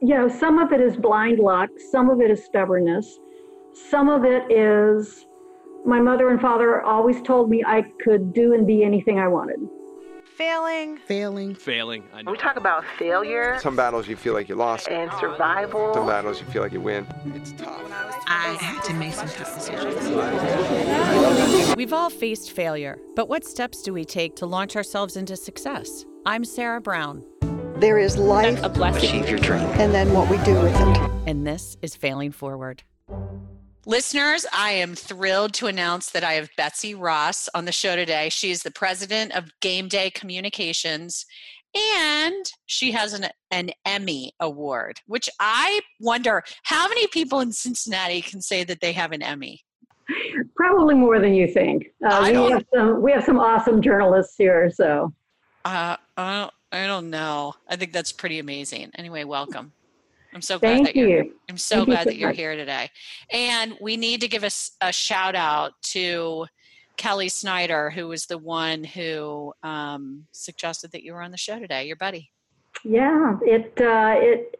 you know, some of it is blind luck, some of it is stubbornness, some of it is my mother and father always told me I could do and be anything I wanted. Failing. Failing. Failing. I know. We talk about failure Some battles you feel like you lost. and survival. Some battles you feel like you win. It's tough. I had to make some tough decisions. We've all faced failure, but what steps do we take to launch ourselves into success? I'm Sarah Brown, There is life a blessing, Achieve your dream. and then what we do with it. and this is Failing Forward. Listeners, I am thrilled to announce that I have Betsy Ross on the show today. She is the president of Game Day Communications and she has an, an Emmy award, which I wonder how many people in Cincinnati can say that they have an Emmy? Probably more than you think. Uh, we have some we have some awesome journalists here, so Uh, I, don't, I don't know. I think that's pretty amazing. Anyway, welcome. I'm so glad thank that you're here. you. I'm so Thank glad so that you're much. here today. And we need to give us a, shout out to Kelly Snyder, who was the one who um, suggested that you were on the show today, your buddy. Yeah, it uh, it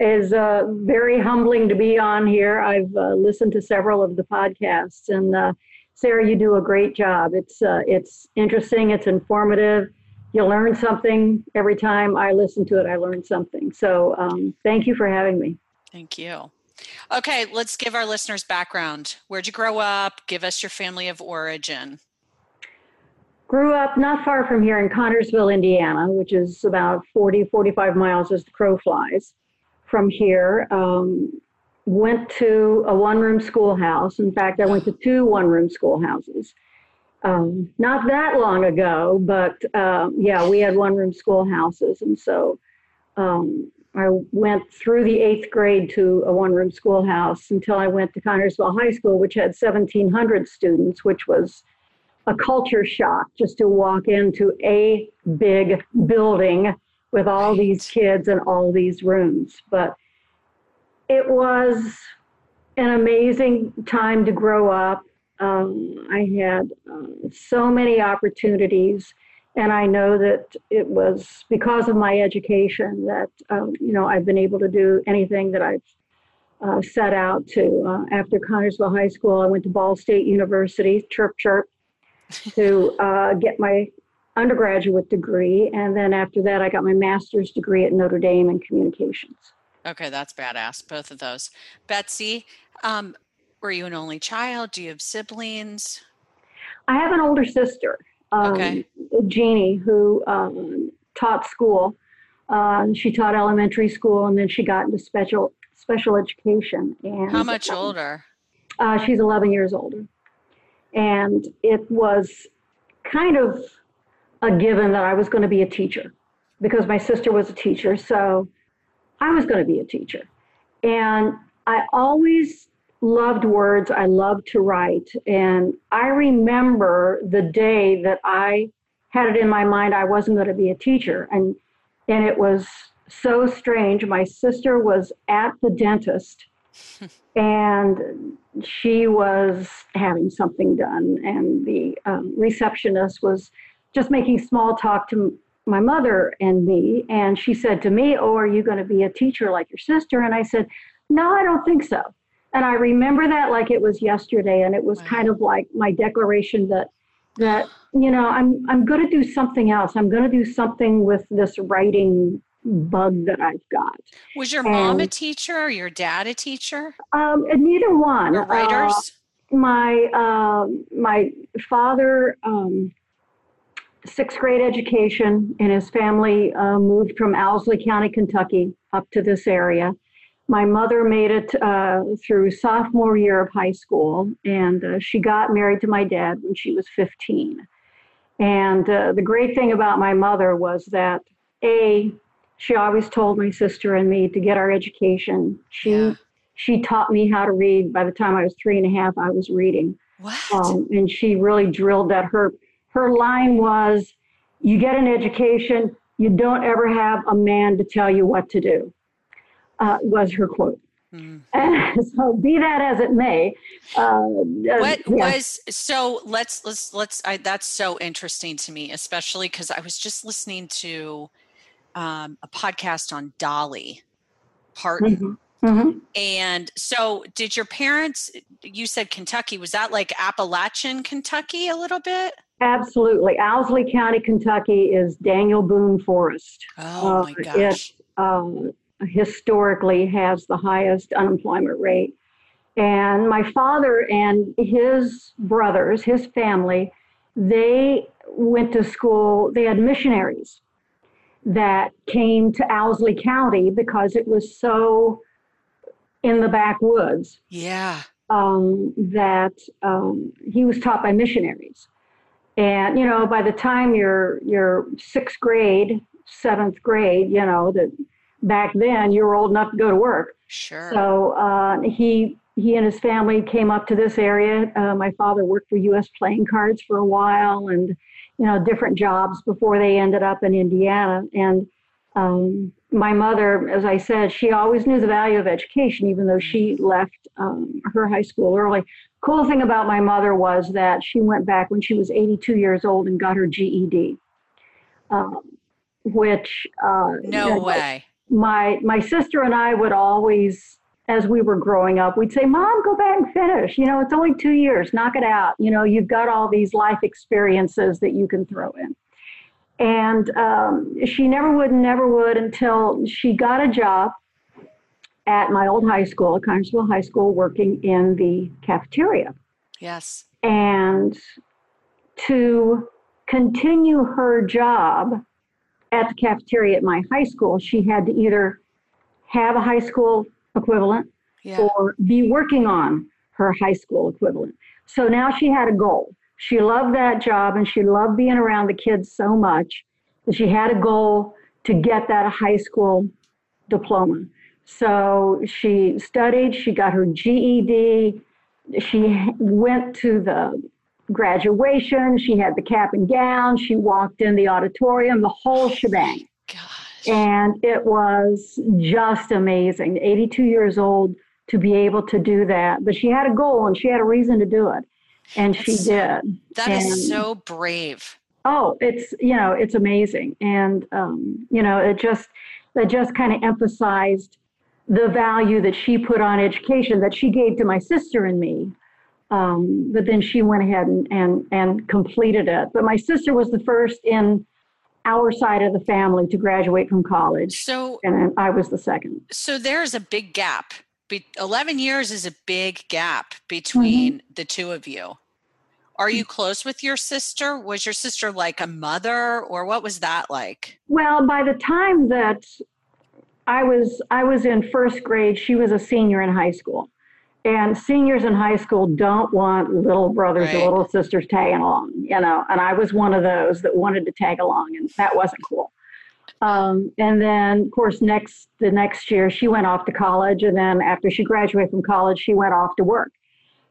is uh, very humbling to be on here. I've uh, listened to several of the podcasts, and uh, Sarah, you do a great job. It's uh, it's interesting. It's informative. You learn something every time I listen to it. I learn something. So um, thank you for having me. Thank you. Okay, let's give our listeners background. Where'd you grow up? Give us your family of origin. Grew up not far from here in Connersville, Indiana, which is about 40, 45 miles as the crow flies from here. Um, went to a one room schoolhouse. In fact, I went to two one room schoolhouses. Um, not that long ago, but um, yeah, we had one room schoolhouses. And so um, I went through the eighth grade to a one room schoolhouse until I went to Connersville High School, which had 1,700 students, which was a culture shock just to walk into a big building with all these kids and all these rooms. But it was an amazing time to grow up. Um, I had uh, so many opportunities, and I know that it was because of my education that um, you know I've been able to do anything that I've uh, set out to. Uh, after Connersville High School, I went to Ball State University, chirp chirp, to uh, get my undergraduate degree, and then after that, I got my master's degree at Notre Dame in communications. Okay, that's badass, both of those. Betsy, um, were you an only child? Do you have siblings? I have an older sister, um, Okay. Jeannie, who um, taught school. Uh, she taught elementary school, and then she got into special special education. And How much um, older? Uh, she's 11 years older, and it was kind of a given that I was going to be a teacher because my sister was a teacher, so I was going to be a teacher. And I always loved words. I loved to write. And I remember the day that I had it in my mind I wasn't going to be a teacher. And, and it was so strange. My sister was at the dentist and she was having something done. And the um, receptionist was just making small talk to my mother and me. And she said to me, Oh, are you going to be a teacher like your sister? And I said, No, I don't think so. And I remember that like it was yesterday. And it was Wow. kind of like my declaration that, that, you know, I'm, I'm going to do something else. I'm going to do something with this writing bug that I've got. Was your mom a teacher or your dad a teacher? Um, and neither one. Or writers? Uh, my um, my father, um, sixth grade education, and his family uh, moved from Owsley County, Kentucky, up to this area. My mother made it uh, through sophomore year of high school, and uh, she got married to my dad when she was 15. And uh, the great thing about my mother was that a she always told my sister and me to get our education. She Yeah. she taught me how to read. By the time I was three and a half, I was reading, What? um, and she really drilled that. Her her line was, "You get an education. You don't ever have a man to tell you what to do." Uh, was her quote. Mm. So, be that as it may, uh, uh, what yeah. was so let's let's let's I, that's so interesting to me especially because i was just listening to um, a podcast on dolly Parton. hmm And so, did your parents, you said Kentucky, was that like Appalachian Kentucky a little bit? Absolutely. Owsley County, Kentucky is Daniel Boone Forest. Oh Uh, my it- gosh. um, historically has the highest unemployment rate. And my father and his brothers, his family, they went to school, they had missionaries that came to Owsley County because it was so in the backwoods Yeah. um, that um, he was taught by missionaries. And you know, by the time you're you're sixth grade, seventh grade, you know that back then you were old enough to go to work. Sure. So uh, he he and his family came up to this area. Uh, my father worked for U.S. Playing Cards for a while, and you know different jobs before they ended up in Indiana. And um, my mother, as I said, she always knew the value of education, even though she left um, her high school early. Cool thing about my mother was that she went back when she was 82 years old and got her GED, um, which uh, no way. My my sister and I would always, as we were growing up, we'd say, "Mom, go back and finish. You know, it's only two years. Knock it out. You know, you've got all these life experiences that you can throw in." And um, she never would, never would until she got a job at my old high school, Connersville High School, working in the cafeteria Yes. and to continue her job at the cafeteria at my high school, she had to either have a high school equivalent Yeah. or be working on her high school equivalent. So now she had a goal. She loved that job and she loved being around the kids so much that she had a goal to get that high school diploma. So she studied, she got her GED, she went to the graduation, she had the cap and gown, she walked in the auditorium, the whole shebang. Gosh. And it was just amazing. 82 years old to be able to do that. But she had a goal and she had a reason to do it. And she That's- did. That is and- so brave. Oh, it's you know, it's amazing. And um, you know, it just it just kind of emphasized the value that she put on education that she gave to my sister and me. Um, but then she went ahead and, and and completed it. But my sister was the first in our side of the family to graduate from college, So, and I was the second. so there's a big gap. Be- 11 years is a big gap between Mm-hmm. the two of you. Are you close with your sister? Was your sister like a mother or what was that like? Well, by the time that I was I was in first grade, she was a senior in high school. And seniors in high school don't want little brothers Right. or little sisters tagging along, you know. And I was one of those that wanted to tag along, and that wasn't cool. Um, and then, of course, next the next year she went off to college, and then after she graduated from college, she went off to work.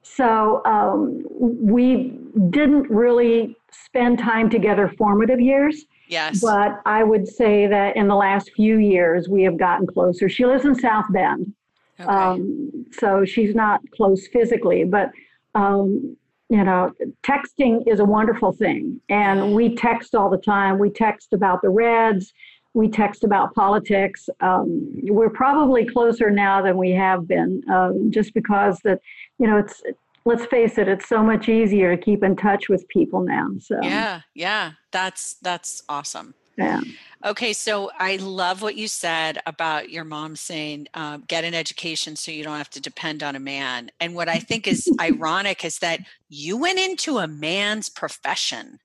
So um, we didn't really spend time together formative years. Yes. But I would say that in the last few years, we have gotten closer. She lives in South Bend, okay. um, so she's not close physically, but um, you know, texting is a wonderful thing, and we text all the time. We text about the Reds. We text about politics. Um, we're probably closer now than we have been, um, just because that, you know, it's. Let's face it; it's so much easier to keep in touch with people now. So yeah, yeah. That's that's awesome. Yeah. Okay, so I love what you said about your mom saying, um, get an education so you don't have to depend on a man. And what I think is ironic is that you went into a man's profession.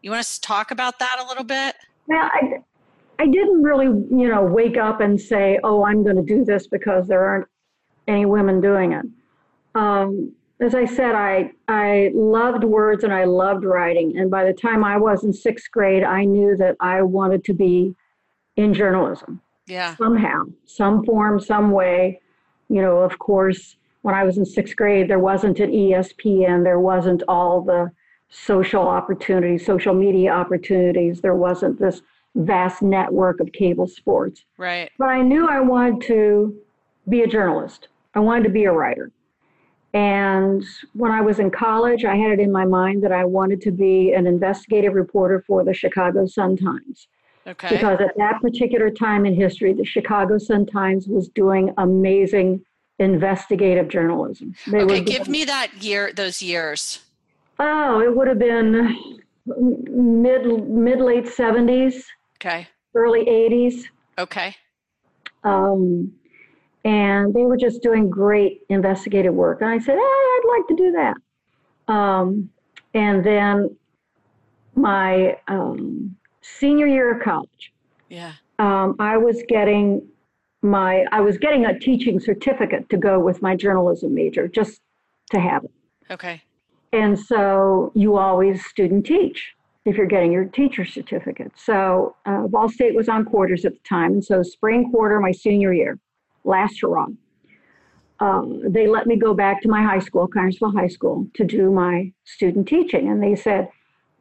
You want us to talk about that a little bit? Well, I, I didn't really, you know, wake up and say, oh, I'm going to do this because there aren't any women doing it. Um, as I said, I, I loved words and I loved writing. And by the time I was in sixth grade, I knew that I wanted to be in journalism Yeah. somehow, some form, some way. You know, of course, when I was in sixth grade, there wasn't an ESPN, there wasn't all the social opportunities, social media opportunities, there wasn't this vast network of cable sports. Right. But I knew I wanted to be a journalist, I wanted to be a writer. And when I was in college, I had it in my mind that I wanted to be an investigative reporter for the Chicago Sun Times. Okay. because at that particular time in history, the Chicago Sun Times was doing amazing investigative journalism. They okay, give me that year, those years. Oh, it would have been mid mid late seventies, Okay. early eighties, Okay. um, and they were just doing great investigative work. And I said, hey, I'd like to do that. Um, and then my um, senior year of college, Yeah. um, I was getting my I was getting a teaching certificate to go with my journalism major, just to have it. Okay. And so you always student teach if you're getting your teacher certificate. So uh, Ball State was on quarters at the time. And so spring quarter, my senior year, last hurrah, um, they let me go back to my high school, Connersville High School, to do my student teaching. And they said,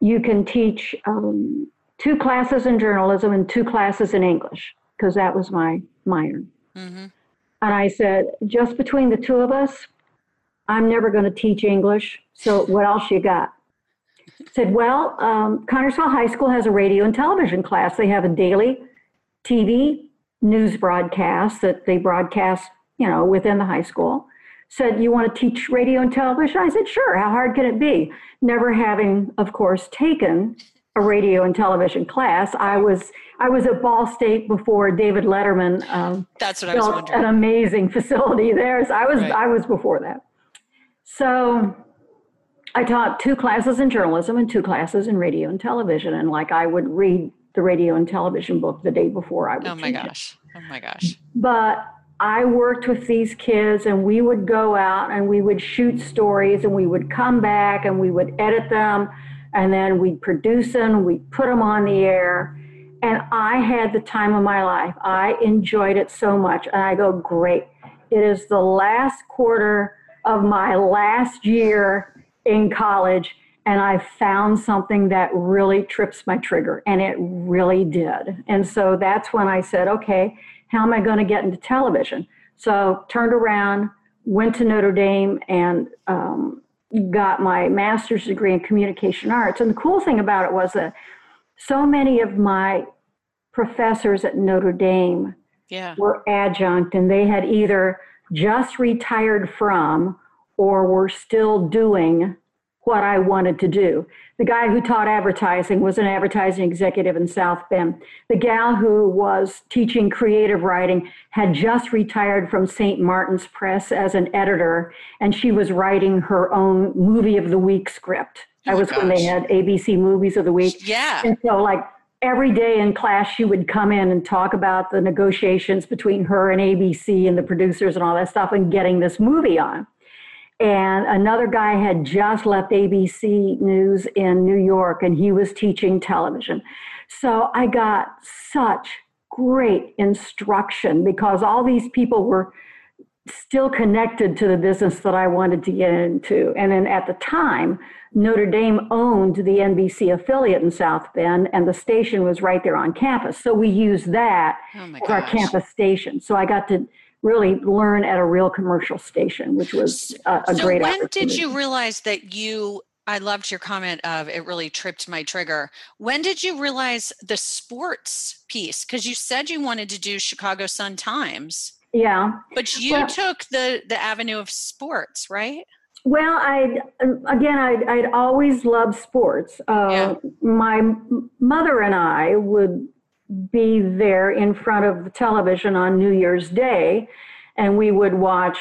you can teach um, two classes in journalism and two classes in English, because that was my minor. Mm-hmm. And I said, just between the two of us, I'm never going to teach English. So what else you got? Said, well, um, Connersville High School has a radio and television class. They have a daily TV news broadcast that they broadcast, you know, within the high school. Said, you want to teach radio and television? I said, sure. How hard can it be? Never having, of course, taken a radio and television class. I was I was at Ball State before David Letterman um, That's what I was wondering. an amazing facility there. So I was Right. I was before that. So I taught two classes in journalism and two classes in radio and television. And like I would read the radio and television book the day before I would Oh my it. gosh. Oh my gosh. But I worked with these kids and we would go out and we would shoot stories and we would come back and we would edit them and then we'd produce them, we'd put them on the air. And I had the time of my life. I enjoyed it so much. And I go, great. It is the last quarter of my last year in college. And I found something that really trips my trigger. And it really did. And so that's when I said, okay, how am I going to get into television? So turned around, went to Notre Dame, and um, got my master's degree in communication arts. And the cool thing about it was that so many of my professors at Notre Dame Yeah. were adjunct and they had either just retired from or were still doing what I wanted to do. The guy who taught advertising was an advertising executive in South Bend. The gal who was teaching creative writing had just retired from St. Martin's Press as an editor, and she was writing her own movie of the week script. Oh That was when they had ABC movies of the week. Yeah. And so, like every day in class, she would come in and talk about the negotiations between her and ABC and the producers and all that stuff and getting this movie on. And another guy had just left ABC News in New York and he was teaching television. So I got such great instruction because all these people were still connected to the business that I wanted to get into. And then at the time, Notre Dame owned the NBC affiliate in South Bend, and the station was right there on campus. So we used that Oh as our campus station. So I got to really learn at a real commercial station, which was a, a so great when did you realize that you I loved your comment of it really tripped my trigger. When did you realize the sports piece? Because you said you wanted to do Chicago Sun Times, Yeah. but you Well- took the the avenue of sports, right? Well, I again, I'd, I'd always loved sports. Uh, Yeah. My mother and I would be there in front of the television on New Year's Day, and we would watch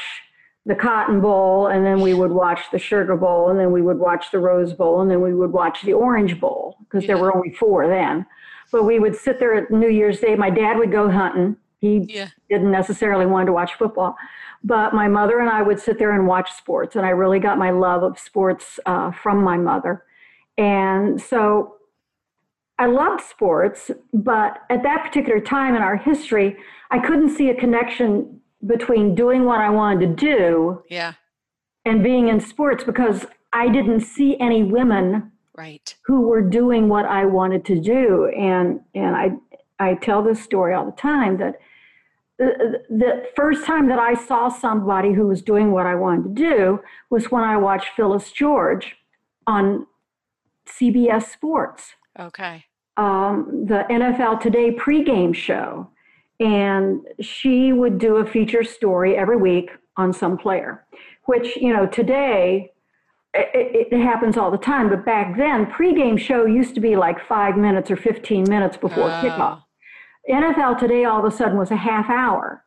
the Cotton Bowl, and then we would watch the Sugar Bowl, and then we would watch the Rose Bowl, and then we would watch the Orange Bowl because there were only four then. But we would sit there at New Year's Day. My dad would go hunting. He Yeah. didn't necessarily want to watch football. But my mother and I would sit there and watch sports, and I really got my love of sports uh, from my mother. And so I loved sports, but at that particular time in our history, I couldn't see a connection between doing what I wanted to do Yeah. and being in sports because I didn't see any women Right. who were doing what I wanted to do. And and I I tell this story all the time that the, the first time that I saw somebody who was doing what I wanted to do was when I watched Phyllis George on CBS Sports. Okay. um, the NFL Today pregame show. And she would do a feature story every week on some player, which, you know, today it, it, happens all the time. But back then, pregame show used to be like five minutes or 15 minutes before Oh. kickoff. NFL Today all of a sudden was a half hour.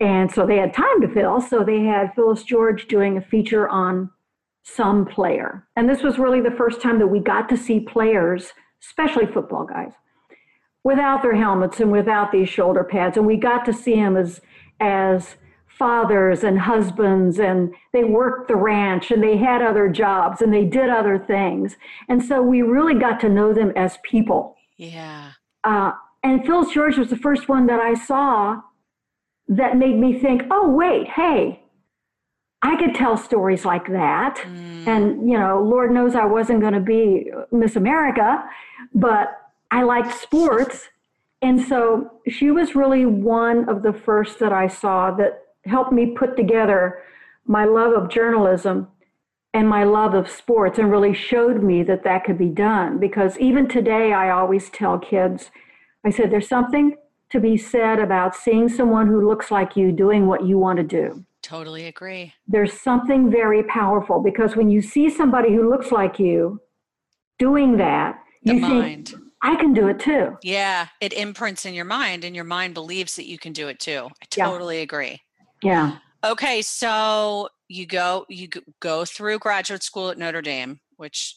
And so they had time to fill. So they had Phyllis George doing a feature on some player. And this was really the first time that we got to see players, especially football guys, without their helmets and without these shoulder pads. And we got to see them as, as fathers and husbands, and they worked the ranch and they had other jobs and they did other things. And so we really got to know them as people. Yeah. Uh, and Phyllis George was the first one that I saw that made me think, oh, wait, hey, I could tell stories like that. Mm. And, you know, Lord knows I wasn't going to be Miss America, but I liked sports. And so she was really one of the first that I saw that helped me put together my love of journalism and my love of sports and really showed me that that could be done. Because even today, I always tell kids, I said, there's something to be said about seeing someone who looks like you doing what you want to do Totally agree. there's something very powerful because when you see somebody who looks like you doing that, The you mind. think, I can do it too. Yeah, it imprints in your mind, and your mind believes that you can do it too. I Yeah. totally agree. Yeah. Okay, so you go you go through graduate school at Notre Dame, which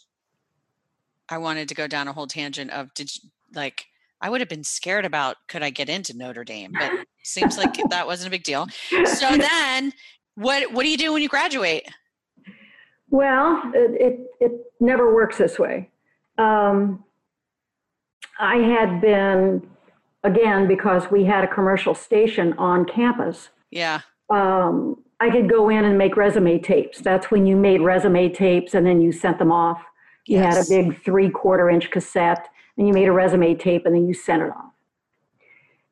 I wanted to go down a whole tangent of did you, like I would have been scared about could I get into Notre Dame, but seems like that wasn't a big deal. So then what what do you do when you graduate? Well, it, it, it never works this way. Um, I had been, again, because we had a commercial station on campus, Yeah. um, I could go in and make resume tapes. That's when you made resume tapes and then you sent them off. You had a big three quarter inch cassette and you made a resume tape and then you sent it off.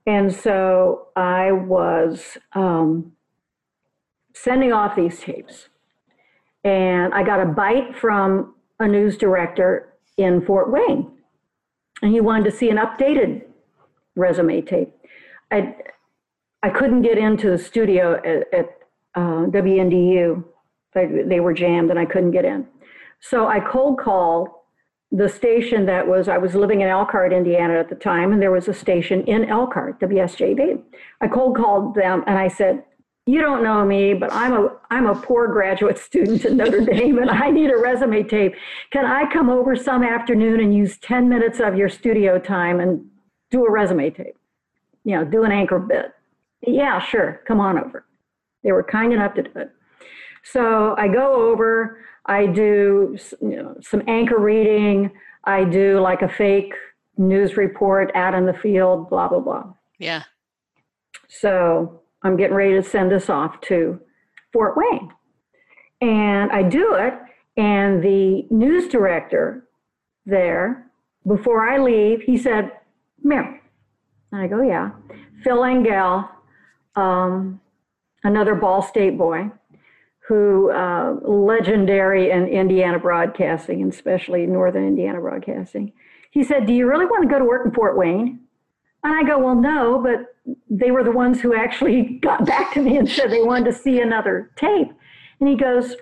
And so I was um, sending off these tapes. And I got a bite from a news director in Fort Wayne. And he wanted to see an updated resume tape. I, I couldn't get into the studio at, at uh, WNDU. They, they were jammed and I couldn't get in. So I cold called the station that was, I was living in Elkhart, Indiana at the time, and there was a station in Elkhart, WSJV. I cold called them and I said, you don't know me, but I'm a I'm a poor graduate student at Notre Dame and I need a resume tape. Can I come over some afternoon and use 10 minutes of your studio time and do a resume tape? You know, do an anchor bit. Yeah, sure. Come on over. They were kind enough to do it. So I go over, I do you know, some anchor reading, I do like a fake news report out in the field, blah, blah, blah. Yeah. So I'm getting ready to send this off to Fort Wayne. And I do it, and the news director there, before I leave, he said, Mary. And I go, yeah. Phil Engel, um, another Ball State boy, who uh, legendary in Indiana broadcasting, and especially Northern Indiana broadcasting. He said, Do you really want to go to work in Fort Wayne? And I go, Well, no, but they were the ones who actually got back to me and said they wanted to see another tape. And he goes,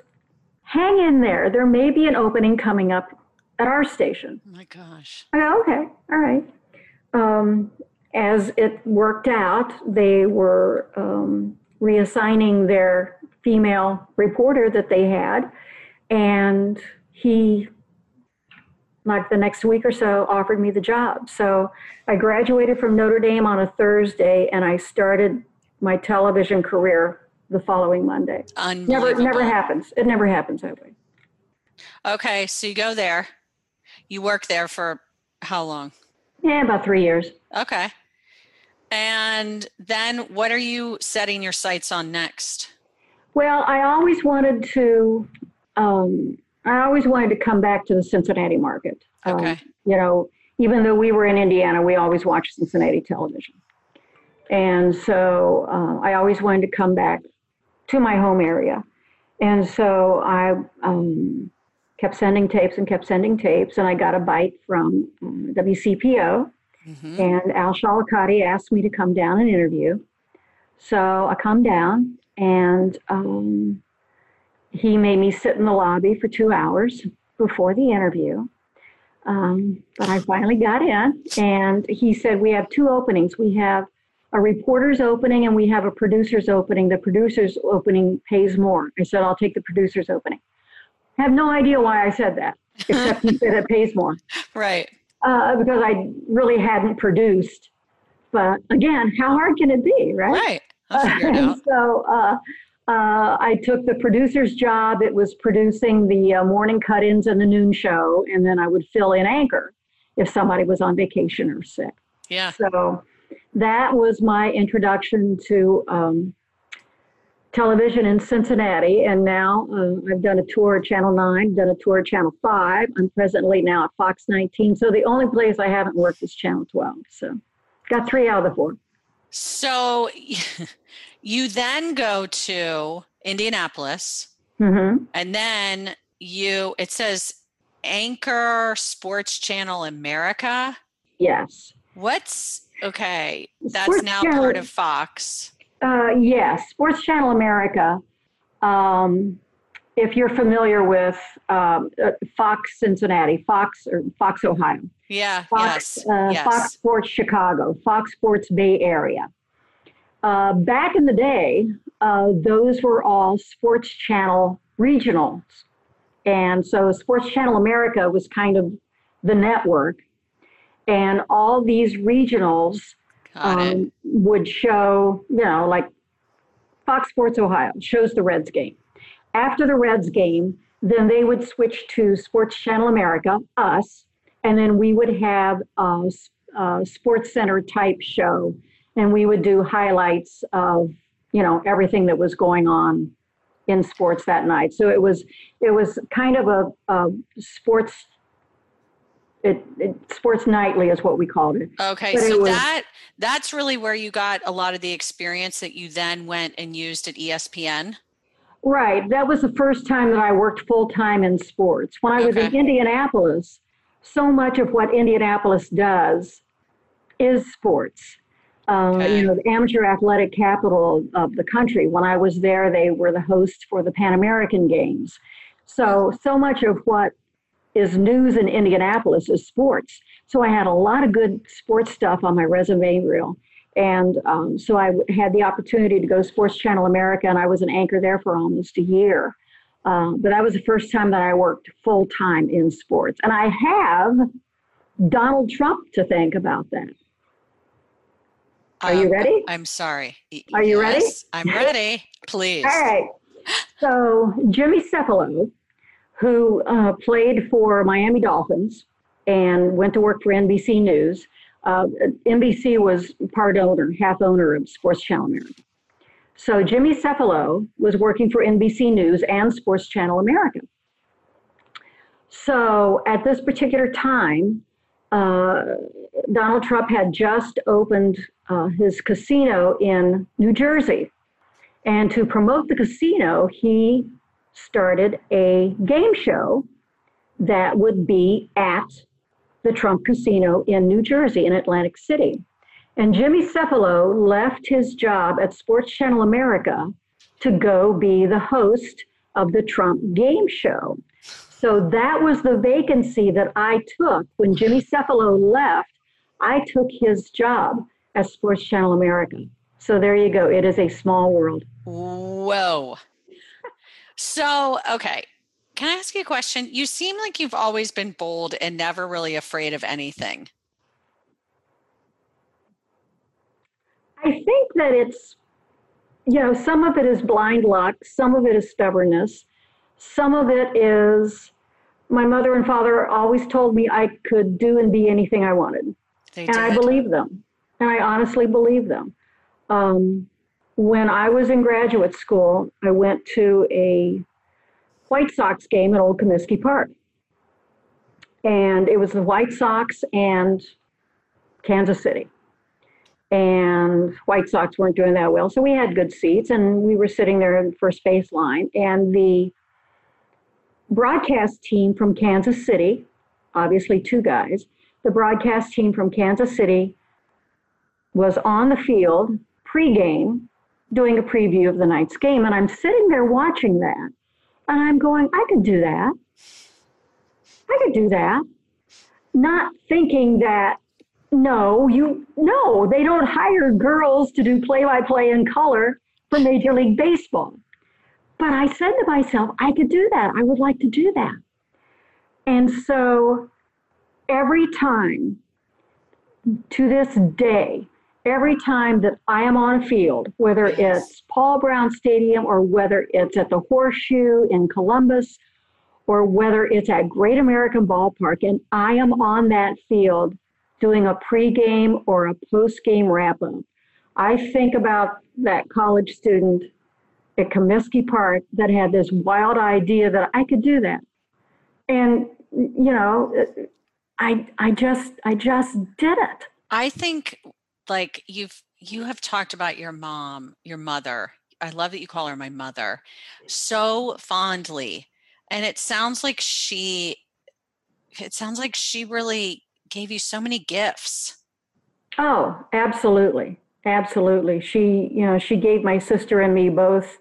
Hang in there. There may be an opening coming up at our station. Oh my gosh. I go, okay, all right. Um, as it worked out, they were um, reassigning their female reporter that they had, and he, like the next week or so, offered me the job. So I graduated from Notre Dame on a Thursday, and I started my television career the following Monday. Never, never happens. It never happens that way. Okay, so you go there. You work there for how long? Yeah, about three years. Okay. And then what are you setting your sights on next? Well, I always wanted to. Um, I always wanted to come back to the Cincinnati market. Um, Okay. you know, even though we were in Indiana, we always watched Cincinnati television, and so uh, I always wanted to come back to my home area. And so I um, kept sending tapes and kept sending tapes. And I got a bite from um, WCPO. Mhm. And Al Schottelkotte asked me to come down and interview. So I come down and um, he made me sit in the lobby for two hours before the interview. Um, but I finally got in and he said, We have two openings. We have a reporter's opening and we have a producer's opening. The producer's opening pays more. I said, I'll take the producer's opening. I have no idea why I said that, except he said it pays more Right. uh, because I really hadn't produced. But again, how hard can it be, right? Right. I'll figure it and out. so uh, uh, I took the producer's job. It was producing the uh, morning cut ins and the noon show, and then I would fill in anchor if somebody was on vacation or sick. Yeah. So that was my introduction to um, television in Cincinnati. And now uh, I've done a tour at Channel 9, done a tour at Channel 5. I'm presently now at Fox 19. So the only place I haven't worked is Channel 12. So got three out of the four. So you then go to Indianapolis hmm and then you, it says Anchor Sports Channel America. Yes. What's okay? That's Sports now Channel- part of Fox. Uh, yes, Sports Channel America. Um, if you're familiar with um, uh, Fox Cincinnati, Fox or Fox Ohio, Yeah. Fox, yes. uh, yes. Fox Sports Chicago, Fox Sports Bay Area. Uh, back in the day, uh, those were all Sports Channel regionals. And so Sports Channel America was kind of the network. And all these regionals um, would show, you know, like Fox Sports Ohio shows the Reds game. After the Reds game, then they would switch to Sports Channel America, us, and then we would have a Sports Center type show, and we would do highlights of, you know, everything that was going on in sports that night. So it was it was kind of a, a sports. It, it sports nightly is what we called it. Okay, but it so was- that that's really where you got a lot of the experience that you then went and used at ESPN. Right. That was the first time that I worked full time in sports. When I was in Indianapolis, so much of what Indianapolis does is sports. Okay. You know, the amateur athletic capital of the country. When I was there, they were the host for the Pan American Games. So, so much of what is news in Indianapolis is sports. So I had a lot of good sports stuff on my resume reel. And um, so I had the opportunity to go to Sports Channel America, and I was an anchor there for almost a year. Um, but that was the first time that I worked full time in sports. And I have Donald Trump to thank about that. Are you Um, ready? I'm sorry. Are you ready? I'm ready. Please. All right. So Jimmy Cefalo, who uh, played for Miami Dolphins and went to work for NBC News. Uh, NBC was part owner, half owner of Sports Channel America. So Jimmy Cefalo was working for NBC News and Sports Channel America. So at this particular time, uh, Donald Trump had just opened uh, his casino in New Jersey. And to promote the casino, he started a game show that would be at the Trump Casino in New Jersey, in Atlantic City. And Jimmy Cefalo left his job at Sports Channel America to go be the host of the Trump game show. So that was the vacancy that I took when Jimmy Cefalo left. I took his job at Sports Channel America. So there you go. It is a small world. Whoa. So, okay. Can I ask you a question? You seem like you've always been bold and never really afraid of anything. I think that it's, you know, some of it is blind luck, some of it is stubbornness, some of it is my mother and father always told me I could do and be anything I wanted. They and I believe them. And I honestly believe them. Um, when I was in graduate school, I went to a White Sox game at Old Comiskey Park. And it was the White Sox and Kansas City. And White Sox weren't doing that well. So we had good seats and we were sitting there in first base line. And the broadcast team from Kansas City, obviously two guys, the broadcast team from Kansas City was on the field pregame doing a preview of the night's game. And I'm sitting there watching that. And I'm going, I could do that. I could do that. Not thinking that, no, you, no, they don't hire girls to do play by play in color for Major League Baseball. But I said to myself, I could do that. I would like to do that. And so every time to this day, every time that I am on a field, whether it's Paul Brown Stadium or whether it's at the Horseshoe in Columbus or whether it's at Great American Ballpark, and I am on that field doing a pregame or a postgame wrap up, I think about that college student at Comiskey Park that had this wild idea that I could do that. And, you know, I, I just, I just did it. I think like you've you have talked about your mom, your mother. I love that you call her my mother so fondly. And it sounds like she it sounds like she really gave you so many gifts. Oh, absolutely. Absolutely. She, you know, she gave my sister and me both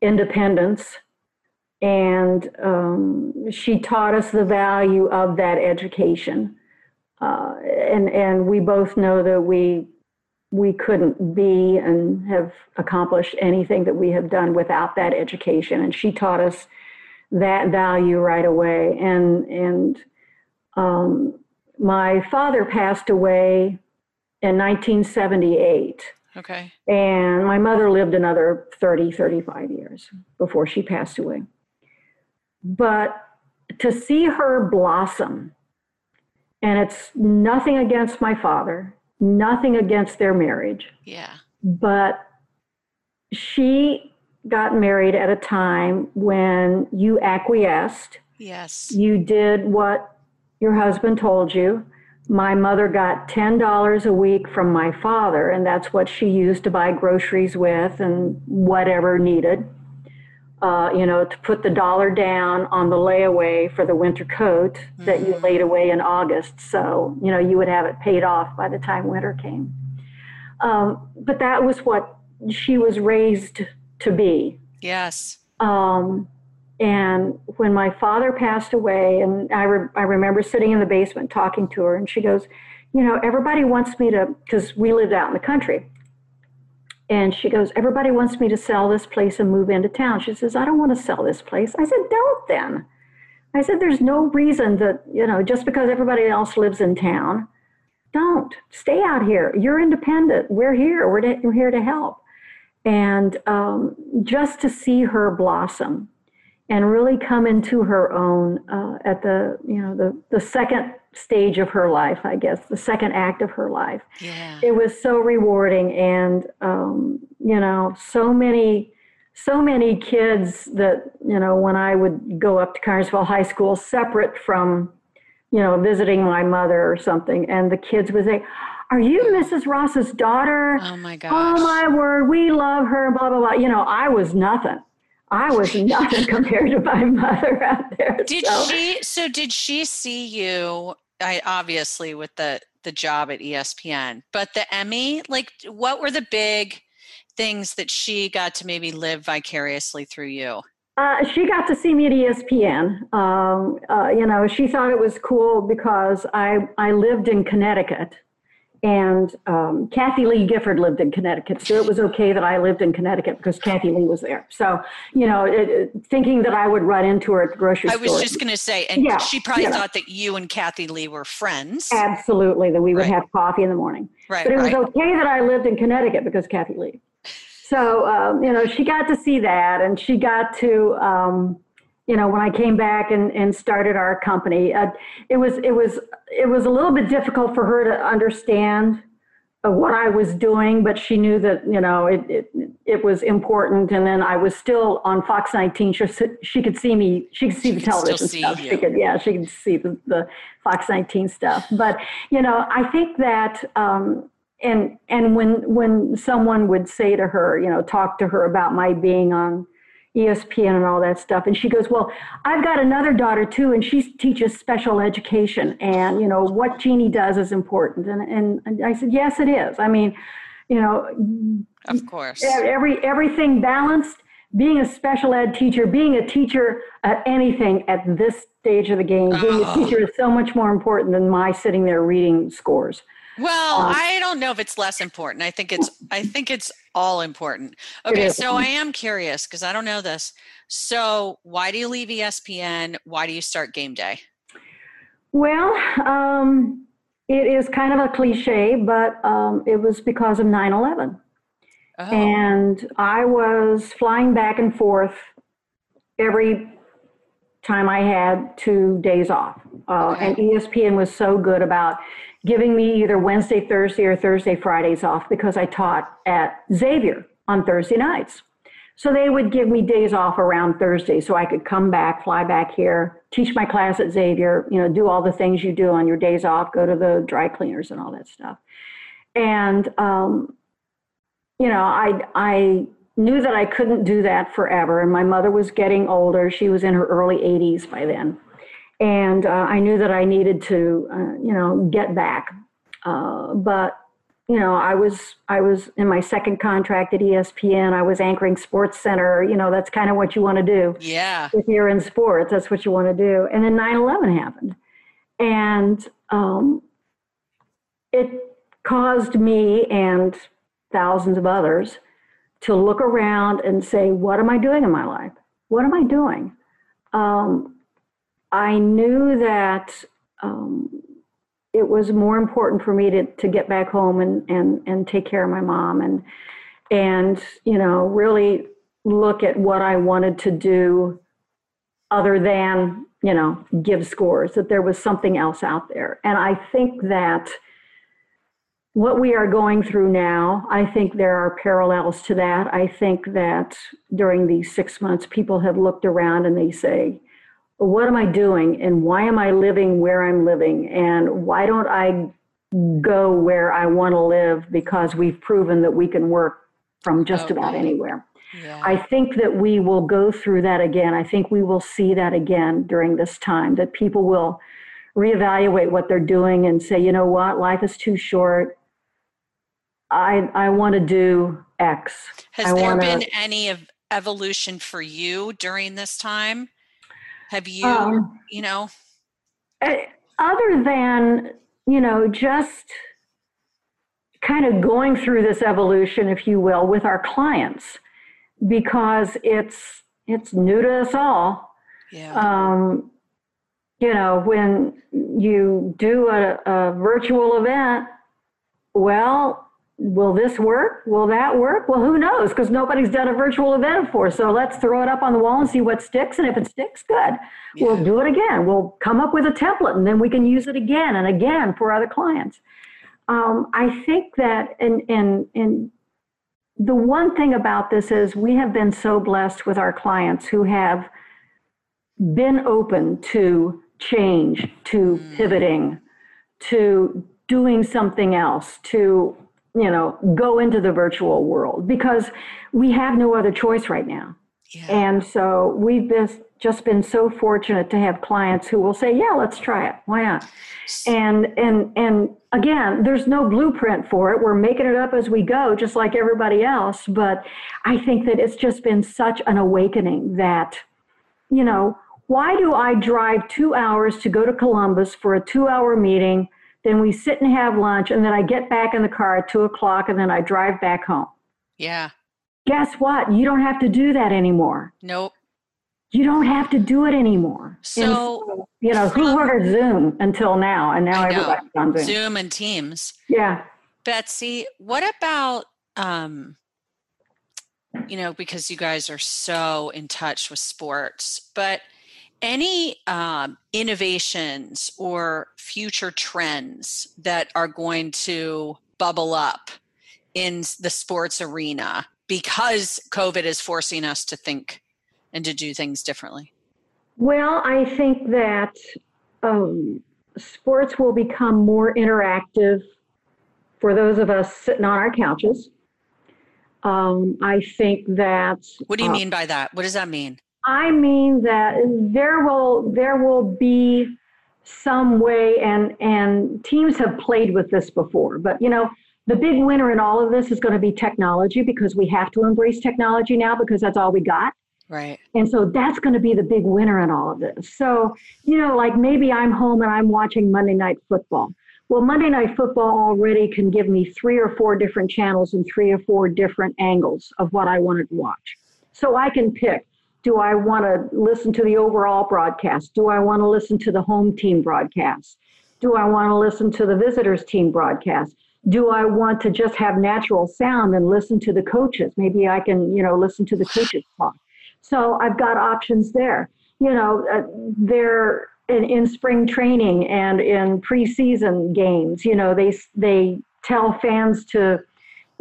independence and um, she taught us the value of that education. Uh, and and we both know that we we couldn't be and have accomplished anything that we have done without that education. And she taught us that value right away. And and um, my father passed away in 1978. Okay. And my mother lived another 30, 35 years before she passed away. But to see her blossom, and it's nothing against my father, nothing against their marriage. Yeah. But she got married at a time when you acquiesced. Yes. You did what your husband told you. My mother got $10 a week from my father, and that's what she used to buy groceries with and whatever needed uh, you know, to put the dollar down on the layaway for the winter coat mm-hmm. that you mm-hmm. laid away in August. So, you know, you would have it paid off by the time winter came. Um, but that was what she was raised to be. Yes. Um, and when my father passed away, and I, re- I remember sitting in the basement talking to her, and she goes, You know, everybody wants me to, because we lived out in the country. And she goes, Everybody wants me to sell this place and move into town. She says, I don't want to sell this place. I said, Don't then. I said, There's no reason that, you know, just because everybody else lives in town, don't. Stay out here. You're independent. We're here. We're, we're here to help. And um, just to see her blossom and really come into her own uh, at the, you know, the, the second stage of her life, I guess, the second act of her life. Yeah. It was so rewarding, and um, you know, so many, so many kids that you know, when I would go up to Connersville High School, separate from, you know, visiting my mother or something, and the kids would say. Are you Mrs. Ross's daughter? Oh my gosh. Oh my word, we love her, blah, blah, blah. You know, I was nothing. I was nothing compared to my mother out there. Did so. she so did she see you I obviously with the the job at ESPN, but the Emmy, like what were the big things that she got to maybe live vicariously through you? Uh, she got to see me at ESPN. Um, uh, you know, she thought it was cool because I I lived in Connecticut, and um, Kathie Lee Gifford lived in Connecticut, so it was okay that I lived in Connecticut because Kathie Lee was there. So, you know, it, it, thinking that I would run into her at the grocery store. I was just going to say, and yeah, she probably thought that you and Kathie Lee were friends. Absolutely, that we would right. have coffee in the morning. Right. But it was right. okay that I lived in Connecticut because Kathie Lee. So, um, you know, she got to see that, and she got to. Um, you know when i came back and, and started our company uh, it was it was it was a little bit difficult for her to understand uh, what i was doing but she knew that you know it, it it was important. And then i was still on fox 19 she, she could see me she could see she the television stuff. You. she could yeah she could see the, the fox 19 stuff. But you know i think that um, and and when when someone would say to her you know talk to her about my being on ESPN and all that stuff. And she goes, Well, I've got another daughter too, and she teaches special education. And, you know, what Jeannie does is important. And, and, and I said, Yes, it is. I mean, you know, Of course. every everything balanced being a special ed teacher being a teacher at anything at this stage of the game being a Oh. teacher is so much more important than my sitting there reading scores Well, Um, I don't know if it's less important. I think it's I think it's all important. Okay, so I am curious because I don't know this. So why do you leave ESPN? Why do you start game day? well um, it is kind of a cliche but um, it was because of 9-11 Oh, and I was flying back and forth every time I had two days off. Uh, And ESPN was so good about giving me either Wednesday, Thursday, or Thursday, Fridays off because I taught at Xavier on Thursday nights. So they would give me days off around Thursday so I could come back, fly back here, teach my class at Xavier, you know, do all the things you do on your days off, go to the dry cleaners and all that stuff. And um, you know, I I knew that I couldn't do that forever, and my mother was getting older. She was in her early 80s by then, and uh, I knew that I needed to, uh, you know, get back. Uh, but you know, I was I was in my second contract at ESPN. I was anchoring Sports Center. You know, that's kind of what you want to do yeah. if you're in sports, that's what you want to do. And then 9 11 happened. And um, it caused me and thousands of others to look around and say, What am I doing in my life? What am I doing? Um, I knew that um, it was more important for me to, to get back home and, and, and take care of my mom and, and, you know, really look at what I wanted to do other than, you know, give scores, that there was something else out there. And I think that what we are going through now, I think there are parallels to that. I think that during these six months, people have looked around and they say, what am I doing? And why am I living where I'm living? And why don't I go where I want to live? Because we've proven that we can work from just about anywhere. Yeah. I think that we will go through that again. I think we will see that again during this time, that people will reevaluate what they're doing and say, you know what, life is too short. I, I want to do X. Has I there wanna- been any of evolution for you during this time? Have you, Um, you know, eh, other than, you know, just kind of going through this evolution, if you will, with our clients, because it's it's new to us all. yeah. um, you know, when you do a, a virtual event, well, will this work? Will that work? Well, who knows? Because nobody's done a virtual event before. So let's throw it up on the wall and see what sticks. And if it sticks, good. We'll do it again. We'll come up with a template and then we can use it again and again for other clients. Um, I think that, and, and, and the one thing about this is we have been so blessed with our clients who have been open to change, to pivoting, to doing something else, to you know go into the virtual world because we have no other choice right now. yeah. And so we've been, just been so fortunate to have clients who will say, "Yeah, let's try it. Why not?" And and and again, there's no blueprint for it. We're making it up as we go, just like everybody else. But I think that it's just been such an awakening that, you know, why do I drive two hours to go to Columbus for a two-hour meeting? Then we sit and have lunch, and then I get back in the car at two o'clock, and then I drive back home. yeah. Guess what? You don't have to do that anymore Nope. you don't have to do it anymore. And So, you know, who from- heard Zoom until now? And now everybody's on Zoom. Zoom and Teams. Yeah. Betsy, what about um you know because you guys are so in touch with sports, but any um, innovations or future trends that are going to bubble up in the sports arena because COVID is forcing us to think and to do things differently? Well, I think that um, sports will become more interactive for those of us sitting on our couches. Um, I think that. What do you uh, mean by that? What does that mean? I mean that there will there will be some way, and and teams have played with this before, but you know. The big winner in all of this is going to be technology because we have to embrace technology now because that's all we got. Right. And so that's going to be the big winner in all of this. So, you know, like maybe I'm home and I'm watching Monday Night Football. Well, Monday Night Football already can give me three or four different channels and three or four different angles of what I wanted to watch. So I can pick do I want to listen to the overall broadcast? Do I want to listen to the home team broadcast? Do I want to listen to the visitors team broadcast? do I want to just have natural sound and listen to the coaches? Maybe I can, you know, listen to the coaches talk. So I've got options there. You know, uh, they're in, in spring training and in preseason games. You know, they they tell fans to,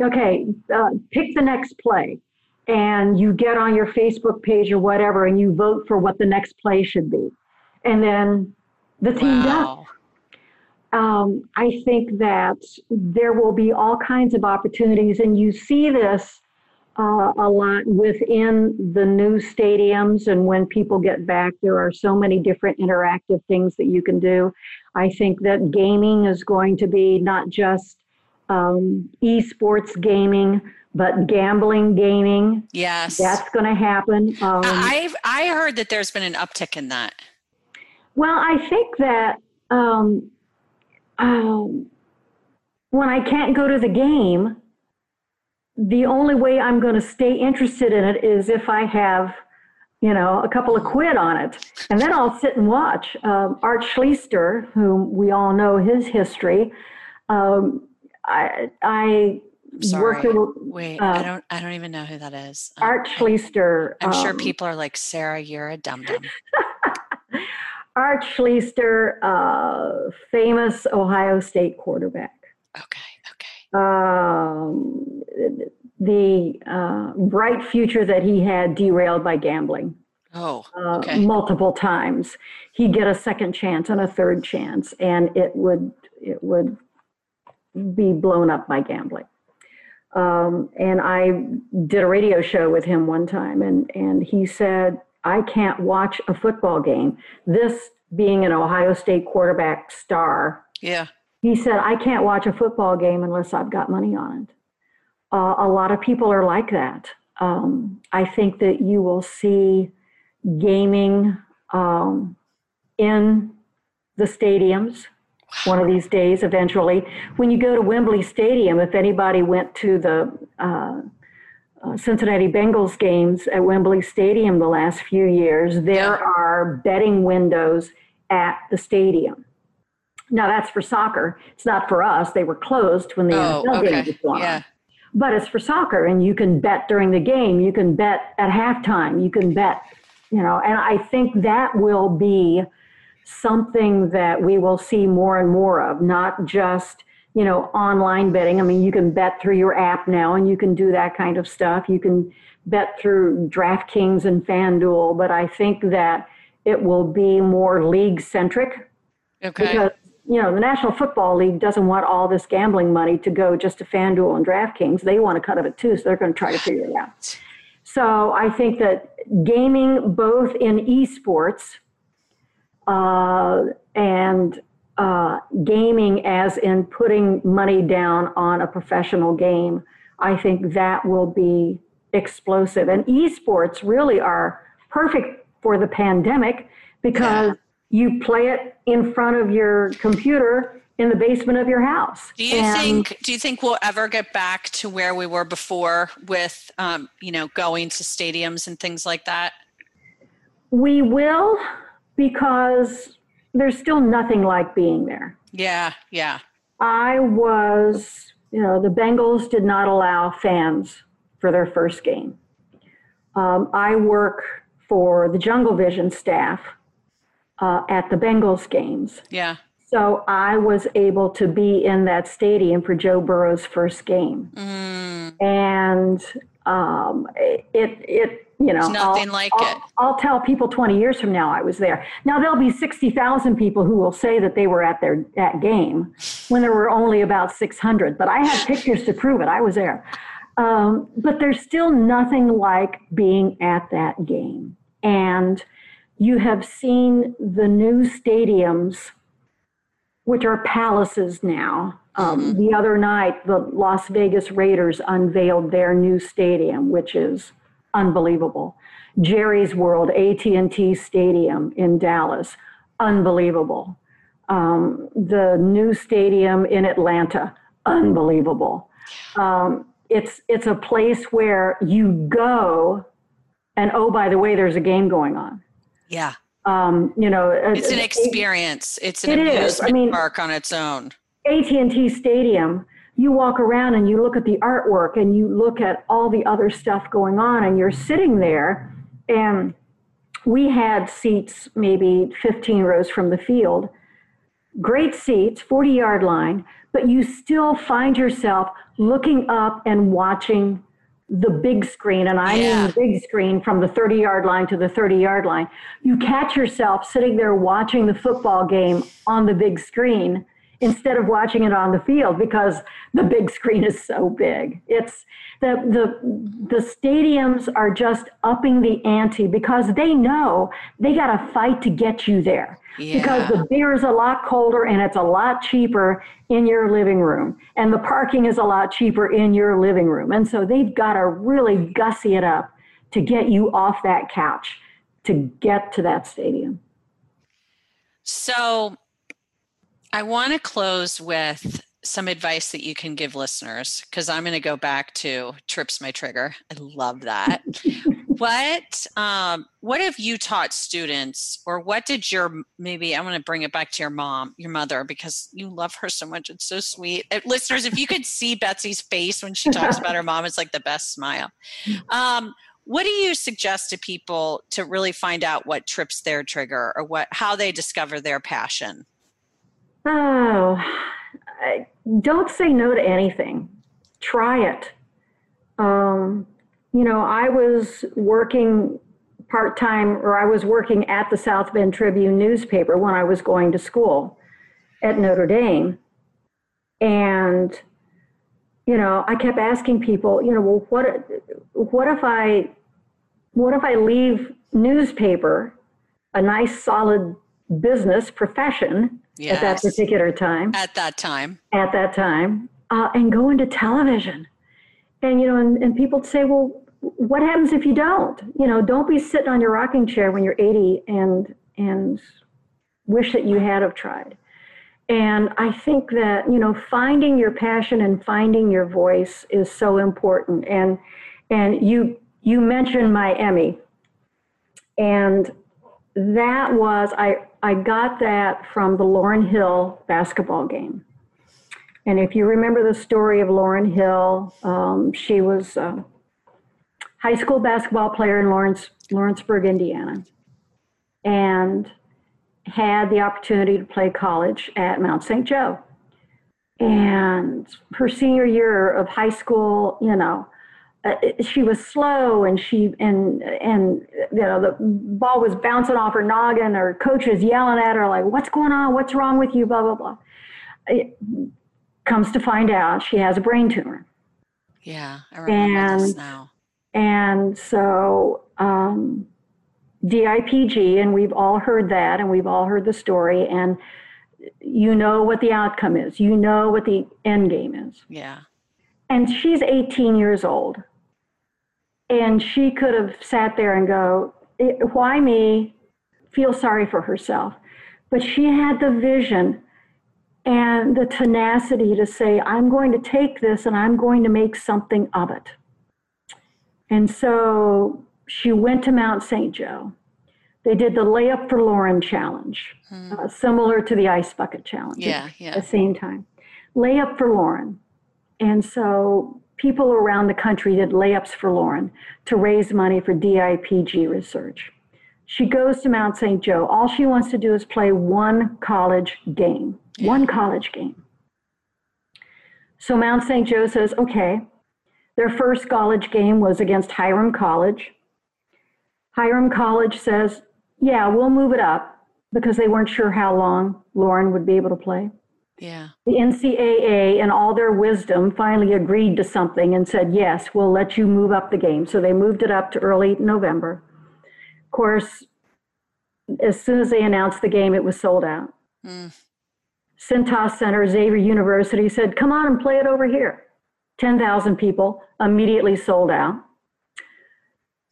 okay, uh, pick the next play, and you get on your Facebook page or whatever, and you vote for what the next play should be, and then the team does um, I think that there will be all kinds of opportunities, and you see this uh, a lot within the new stadiums. And when people get back, there are so many different interactive things that you can do. I think that gaming is going to be not just um, esports gaming, but gambling gaming. Yes. That's going to happen. Um, I- I've I heard that there's been an uptick in that. Well, I think that um, um, when I can't go to the game, the only way I'm going to stay interested in it is if I have, you know, a couple of quid on it, and then I'll sit and watch. Um, Art Schlichter, whom we all know his history, um, I, I Sorry. with Wait, uh, I don't I don't even know who that is. Um, Art Schlichter. I'm sure um, people are like, Sarah, you're a dum dum. Art Schlichter, uh, famous Ohio State quarterback. Okay, okay. um, the uh, bright future that he had derailed by gambling Oh, uh, okay. multiple times. He'd get a second chance and a third chance, and it would it would be blown up by gambling. Um, and I did a radio show with him one time, and and he said, "I can't watch a football game." This being an Ohio State quarterback star, Yeah. he said, I can't watch a football game unless I've got money on it. Uh, a lot of people are like that. Um, I think that you will see gaming um, in the stadiums one of these days eventually. When you go to Wembley Stadium, if anybody went to the uh, uh, Cincinnati Bengals games at Wembley Stadium the last few years, there are betting windows at the stadium. Now that's for soccer. It's not for us. They were closed when the Oh, NFL game okay. was on. Yeah. But it's for soccer, and you can bet during the game. You can bet at halftime. You can bet, you know. And I think that will be something that we will see more and more of, not just you know online betting. I mean, you can bet through your app now, and you can do that kind of stuff. You can bet through DraftKings and FanDuel, but I think that it will be more league centric Okay. because you know the National Football League doesn't want all this gambling money to go just to FanDuel and DraftKings. They want a cut of it too, so they're going to try to figure it out. So I think that gaming, both in esports and uh, gaming, as in putting money down on a professional game, I think that will be explosive. And esports really are perfect for the pandemic because you play it in front of your computer in the basement of your house. Do you And- think do you think we'll ever get back to where we were before with um, you know, going to stadiums and things like that? We will because there's still nothing like being there. Yeah, yeah. I was, you know, the Bengals did not allow fans for their first game. Um, I work for the Jungle Vision staff uh, at the Bengals games. Yeah. So I was able to be in that stadium for Joe Burrow's first game. Mm, And um, it, it, you know, It's nothing I'll- like I'll, it. I'll tell people 20 years from now I was there. Now there'll be 60,000 people who will say that they were at their that game when there were only about 600. But I have pictures to prove it. I was there, Um, but there's still nothing like being at that game. And you have seen the new stadiums, which are palaces now. Um, the other night, the Las Vegas Raiders unveiled their new stadium, which is unbelievable. Jerry's World, AT&T Stadium in Dallas, unbelievable. Um, the new stadium in Atlanta, unbelievable. Um, it's it's a place where you go, and oh by the way, there's a game going on. Yeah. Um, you know, It's an experience. It's an It is. amusement I mean- park on its own. AT&T Stadium, you walk around and you look at the artwork and you look at all the other stuff going on and you're sitting there and we had seats maybe 15 rows from the field. Great seats, 40 yard line, but you still find yourself looking up and watching the big screen, and I Yeah. mean big screen from the 30 yard line to the 30 yard line. You catch yourself sitting there watching the football game on the big screen instead of watching it on the field because the big screen is so big. It's the the the stadiums are just upping the ante because they know they got to fight to get you there. Because the beer is a lot colder and it's a lot cheaper in your living room and the parking is a lot cheaper in your living room. And so they've got to really gussy it up to get you off that couch to get to that stadium. So I want to close with some advice that you can give listeners because I'm going to go back to trips my trigger. I love that. what um, what have you taught students, or what did your maybe I want to bring it back to your mom, your mother, because you love her so much. It's so sweet. Uh, listeners, if you could see Betsy's face when she talks about her mom, it's like the best smile. Um, what do you suggest to people to really find out what trips their trigger or what how they discover their passion? Oh, don't say no to anything. Try it. Um, you know, I was working part time, or I was working at the South Bend Tribune newspaper when I was going to school at Notre Dame. And, you know, I kept asking people, you know, well, what, what if I, what if I leave newspaper, a nice solid business profession at that particular time? At that time. at that time uh, and go into television. And, you know, and, and people say, well, what happens if you don't? You know, don't be sitting on your rocking chair when you're 80 and, and wish that you had have tried. And I think that, you know, finding your passion and finding your voice is so important. And, and you, you mentioned my Emmy. And that was, I, I got that from the Lauren Hill basketball game. And if you remember the story of Lauren Hill, um, she was a high school basketball player in Lawrence, Lawrenceburg, Indiana, and had the opportunity to play college at Mount St. Joe. And her senior year of high school, you know, uh, she was slow and she and and you know the ball was bouncing off her noggin. Her coach was yelling at her like, "What's going on? What's wrong with you?" Blah blah blah. It comes to find out she has a brain tumor. Yeah, I remember this And- now. And so um, DIPG, and we've all heard that, and we've all heard the story, and you know what the outcome is. You know what the end game is. Yeah. And she's 18 years old. And she could have sat there and go, "Eh, why me? Feel sorry for herself. But she had the vision and the tenacity to say, I'm going to take this and I'm going to make something of it. And so she went to Mount St. Joe. They did the Layup for Lauren challenge, uh, similar to the Ice Bucket challenge Yeah, yeah. at the same time. Layup for Lauren. And so people around the country did layups for Lauren to raise money for DIPG research. She goes to Mount St. Joe. All she wants to do is play one college game, one college game. So Mount St. Joe says, okay. Their first college game was against Hiram College. Hiram College says, yeah, we'll move it up because they weren't sure how long Lauren would be able to play. Yeah. The NCAA, in all their wisdom, finally agreed to something and said, yes, we'll let you move up the game. So they moved it up to early November. Of course, as soon as they announced the game, it was sold out. Mm. Cintas Center, Xavier University said, come on and play it over here. 10,000 people immediately sold out.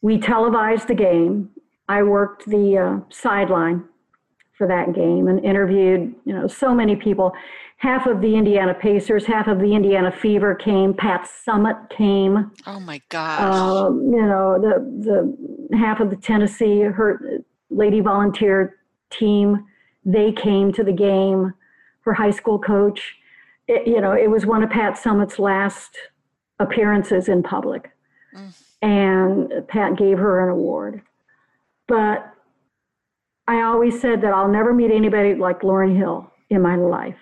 We televised the game. I worked the uh, sideline for that game and interviewed, you know, so many people. Half of the Indiana Pacers, half of the Indiana Fever came. Pat Summitt came. Oh my gosh. Um, you know, the the half of the Tennessee her lady volunteer team, they came to the game. Her high school coach. It, you know, it was one of Pat Summitt's last appearances in public, Mm. and Pat gave her an award. But I always said that I'll never meet anybody like Lauren Hill in my life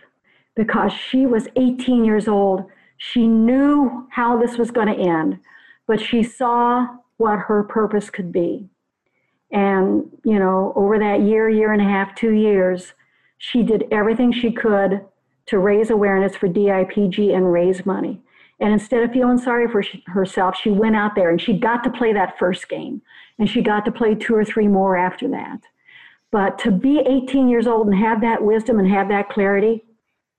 because she was 18 years old. She knew how this was going to end, but she saw what her purpose could be. And, you know, over that year, year and a half, two years, she did everything she could to raise awareness for DIPG and raise money. And instead of feeling sorry for herself, she went out there and she got to play that first game. And she got to play two or three more after that. But to be 18 years old and have that wisdom and have that clarity,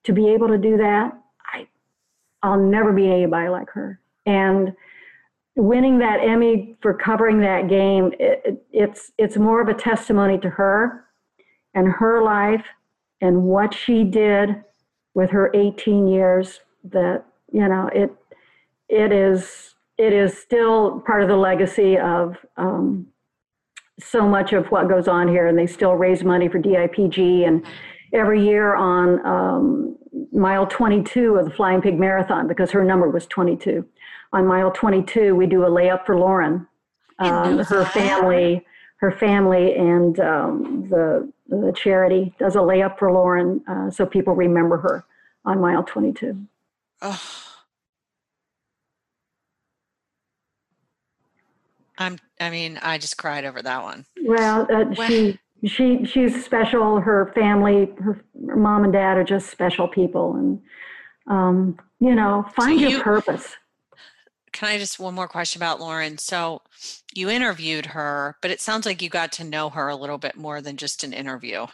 to be able to do that, I, I'll never be anybody like her. And winning that Emmy for covering that game, it, it, it's it's more of a testimony to her and her life and what she did with her 18 years. That you know it it is it is still part of the legacy of um, so much of what goes on here, and they still raise money for DIPG and every year on um, mile 22 of the Flying Pig Marathon because her number was 22. On mile 22, we do a layup for Lauren. Um, her family, her family, and um, the the charity does a layup for Lauren, uh, so people remember her on mile 22. Oh. I'm I mean, I just cried over that one. Well, uh, Wow. she she she's special. Her family, her, her mom and dad are just special people, and um, you know, find you- your purpose. Can I just one more question about Lauren? So you interviewed her, but it sounds like you got to know her a little bit more than just an interview.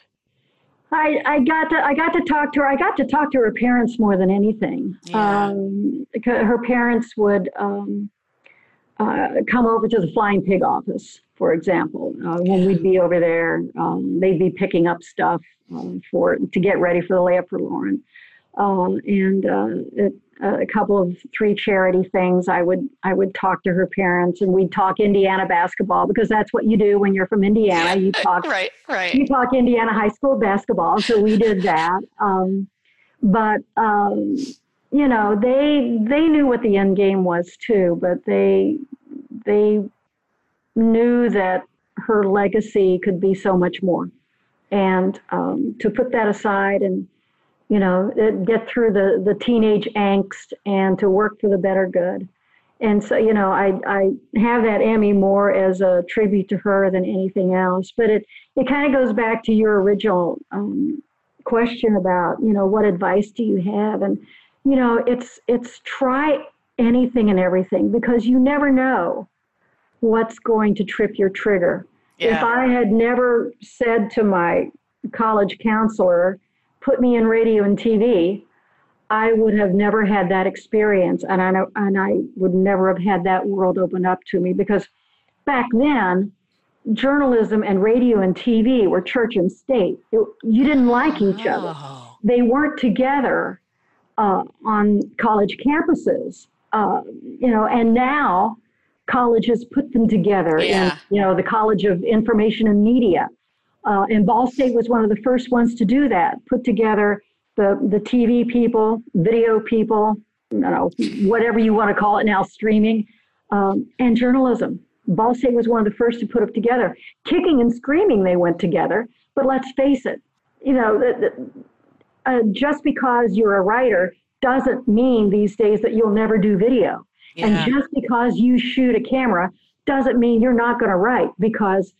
I, I got to I got to talk to her. I got to talk to her parents more than anything. Yeah. Um, her parents would um, uh, come over to the Flying Pig office, for example, uh, when we'd be over there. Um, they'd be picking up stuff um, for to get ready for the layup for Lauren, um, and uh, it, a couple of three charity things. I would I would talk to her parents, and we'd talk Indiana basketball because that's what you do when you're from Indiana. You talk Right, right. you talk Indiana high school basketball, so we did that. Um, but um, you know, they they knew what the end game was too, but they they knew that her legacy could be so much more, and um, to put that aside and you know it- get through the the teenage angst and to work for the better good. And so, you know, I, I have that Emmy more as a tribute to her than anything else. But it, it kind of goes back to your original um, question about, you know, what advice do you have? And, you know, it's it's try anything and everything because you never know what's going to trip your trigger. If I had never said to my college counselor, put me in radio and TV, I would have never had that experience, and I know, and I would never have had that world open up to me because back then, journalism and radio and TV were church and state. It- you didn't like each other. Oh, They weren't together uh, on college campuses, uh, you know. And now, colleges put them together. Yeah. In, you know, the College of Information and Media, uh, and Ball State was one of the first ones to do that. Put together the the TV people, video people, you know, whatever you want to call it now, streaming, um, and journalism. Ball State was one of the first to put it together. Kicking and screaming, they went together. But let's face it, you know, the, the, uh, just because you're a writer doesn't mean these days that you'll never do video. yeah. And just because you shoot a camera doesn't mean you're not going to write because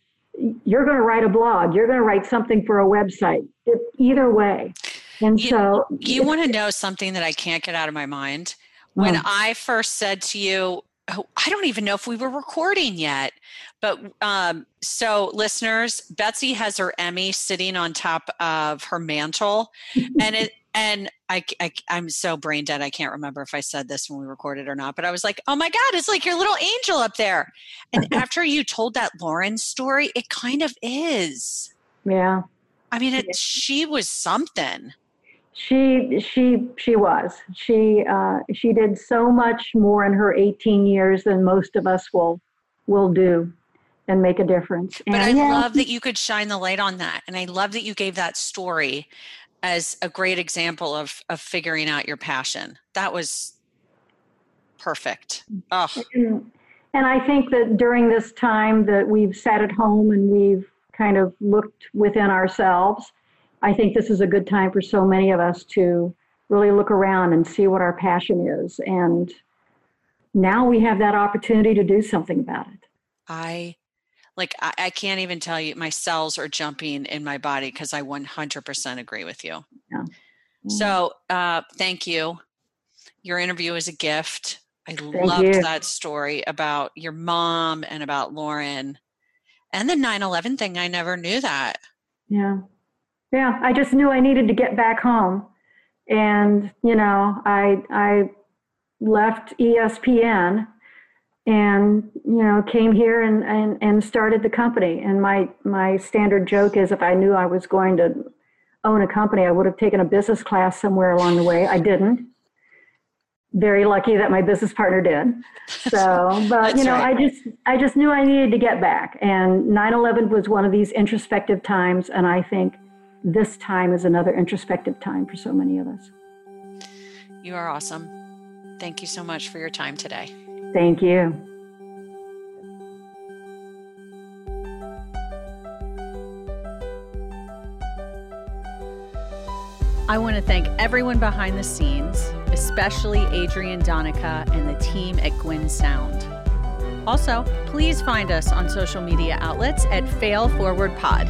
you're going to write a blog, you're going to write something for a website. It, either way. And You- so You want to know something that I can't get out of my mind? When Oh. I first said to you, oh, I don't even know if we were recording yet. But um, so, listeners, Betsy has her Emmy sitting on top of her mantle, and it and I, I I'm so brain dead. I can't remember if I said this when we recorded or not. But I was like, oh my god, it's like your little angel up there. And after you told that Lauren story, it kind of is. yeah, I mean, it, she was something. She she she was she uh, she did so much more in her 18 years than most of us will will do and make a difference. But I yeah, love that you could shine the light on that. And I love that you gave that story as a great example of of figuring out your passion. That was perfect. Oh, And, and I think that during this time that we've sat at home and we've kind of looked within ourselves, I think this is a good time for so many of us to really look around and see what our passion is. And now we have that opportunity to do something about it. I like I, I can't even tell you my cells are jumping in my body because I 100% agree with you. Yeah. So uh thank you. Your interview is a gift. I loved you. that story about your mom and about Lauren. And the 9-11 thing, I never knew that. Yeah. Yeah. I just knew I needed to get back home. And, you know, I I left ESPN and, you know, came here and, and, and started the company. And my my standard joke is if I knew I was going to own a company, I would have taken a business class somewhere along the way. I didn't. Very lucky that my business partner did. So, but you know, right. I just I just knew I needed to get back. And 9/11 was one of these introspective times and I think this time is another introspective time for so many of us. You are awesome. Thank you so much for your time today. Thank you. I want to thank everyone behind the scenes, especially Adrian Donica and the team at Gwyn Sound. Also, please find us on social media outlets at Fail Forward Pod.